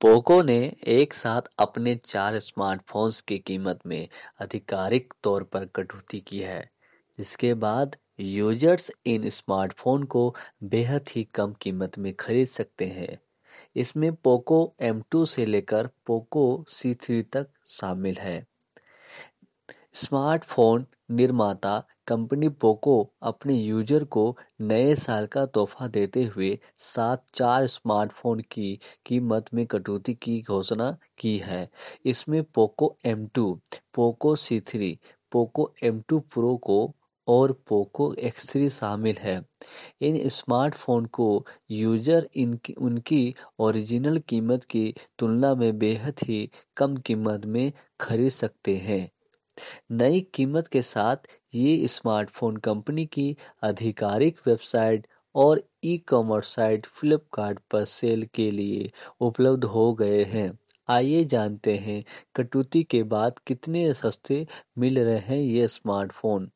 Poco ने एक साथ अपने चार स्मार्टफोन्स की कीमत में आधिकारिक तौर पर कटौती की है, जिसके बाद यूज़र्स इन स्मार्टफ़ोन को बेहद ही कम कीमत में खरीद सकते हैं। इसमें पोको M2 से लेकर पोको C3 तक शामिल है। स्मार्टफ़ोन निर्माता कंपनी पोको अपने यूज़र को नए साल का तोहफा देते हुए सात चार स्मार्टफ़ोन की कीमत में कटौती की घोषणा की है। इसमें Poco M2, Poco C3, Poco M2 pro को और पोको X3 शामिल है। इन स्मार्टफ़ोन को यूज़र इनकी उनकी ओरिजिनल कीमत की तुलना में बेहद ही कम कीमत में खरीद सकते हैं। नई कीमत के साथ ये स्मार्टफ़ोन कंपनी की आधिकारिक वेबसाइट और ई कॉमर्स साइट फ्लिपकार्ट पर सेल के लिए उपलब्ध हो गए हैं। आइए जानते हैं कटौती के बाद कितने सस्ते मिल रहे हैं ये smartphone.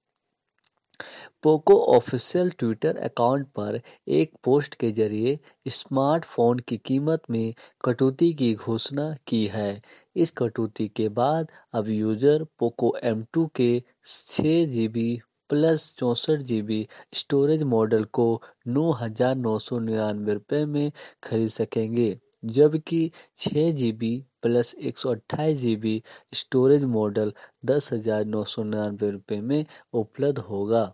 Poco official Twitter account पर एक पोस्ट के ज़रिए स्मार्टफ़ोन की कीमत में कटौती की घोषणा की है। इस कटौती के बाद अब यूज़र पोको एम टू के छः जी बी प्लस चौंसठ जी बी स्टोरेज मॉडल को नौ हज़ार नौ सौ निन्यानवे रुपये में खरीद सकेंगे, जबकि छः जी बी प्लस एक सौ अट्ठाईस जी बी स्टोरेज मॉडल दस हज़ार नौ सौ निन्यानवे रुपये में उपलब्ध होगा।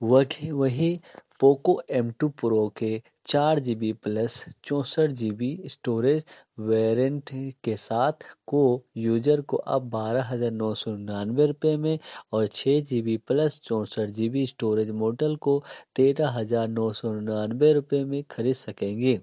वही वही पोको एम टू प्रो के चार जी बी प्लस चौंसठ जी बी स्टोरेज वेरिएंट के साथ को यूज़र को अब बारह हज़ार नौ सौ निन्यानवे रुपये में और छः जी बी प्लस चौंसठ जी बी स्टोरेज मॉडल को तेरह हज़ार नौ सौ निन्यानवे रुपये में खरीद सकेंगे।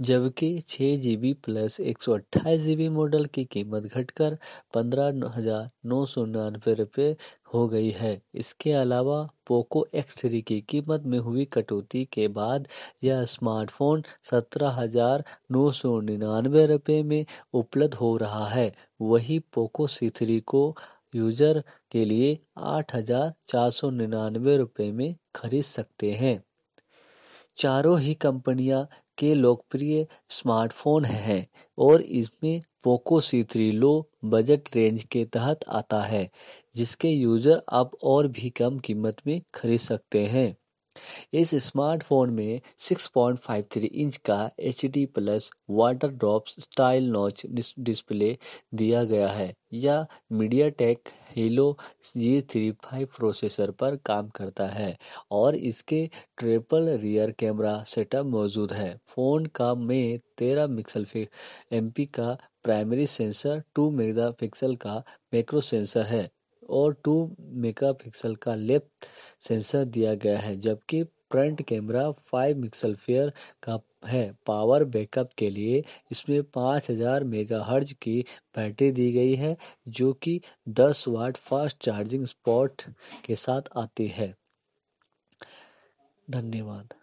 जबकि छः जी बी प्लस एक सौ अट्ठाईस जी बी मॉडल की कीमत घटकर पंद्रह हज़ार नौ सौ निन्यानवे रुपये हो गई है। इसके अलावा पोको एक्स थ्री की कीमत में हुई कटौती के बाद यह स्मार्टफ़ोन सत्रह हज़ार नौ सौ निन्यानवे रुपये में उपलब्ध हो रहा है। वही पोको सी थ्री को यूज़र के लिए आठ हज़ार चार सौ निन्यानवे रुपये में खरीद सकते हैं। चारों ही कंपनियाँ के लोकप्रिय स्मार्टफ़ोन हैं और इसमें Poco C three low budget range के तहत आता है, जिसके यूज़र अब और भी कम कीमत में खरीद सकते हैं। इस स्मार्टफ़ोन में 6.53 इंच का H D plus water drop style notch display दिया गया है। यह MediaTek Helio G three five processor पर काम करता है और इसके ट्रिपल रियर कैमरा सेटअप मौजूद है। फ़ोन का में तेरह पिक्सल एम का primary sensor two megapixel का मैक्रो सेंसर है। और टू मेगापिक्सल का लेफ़्ट सेंसर दिया गया है, जबकि फ्रंट कैमरा फाइव पिक्सल फेयर का है। पावर बैकअप के लिए इसमें पाँच हज़ार मेगा हर्ज की बैटरी दी गई है, जो कि दस वाट फास्ट चार्जिंग स्पॉट के साथ आती है। धन्यवाद।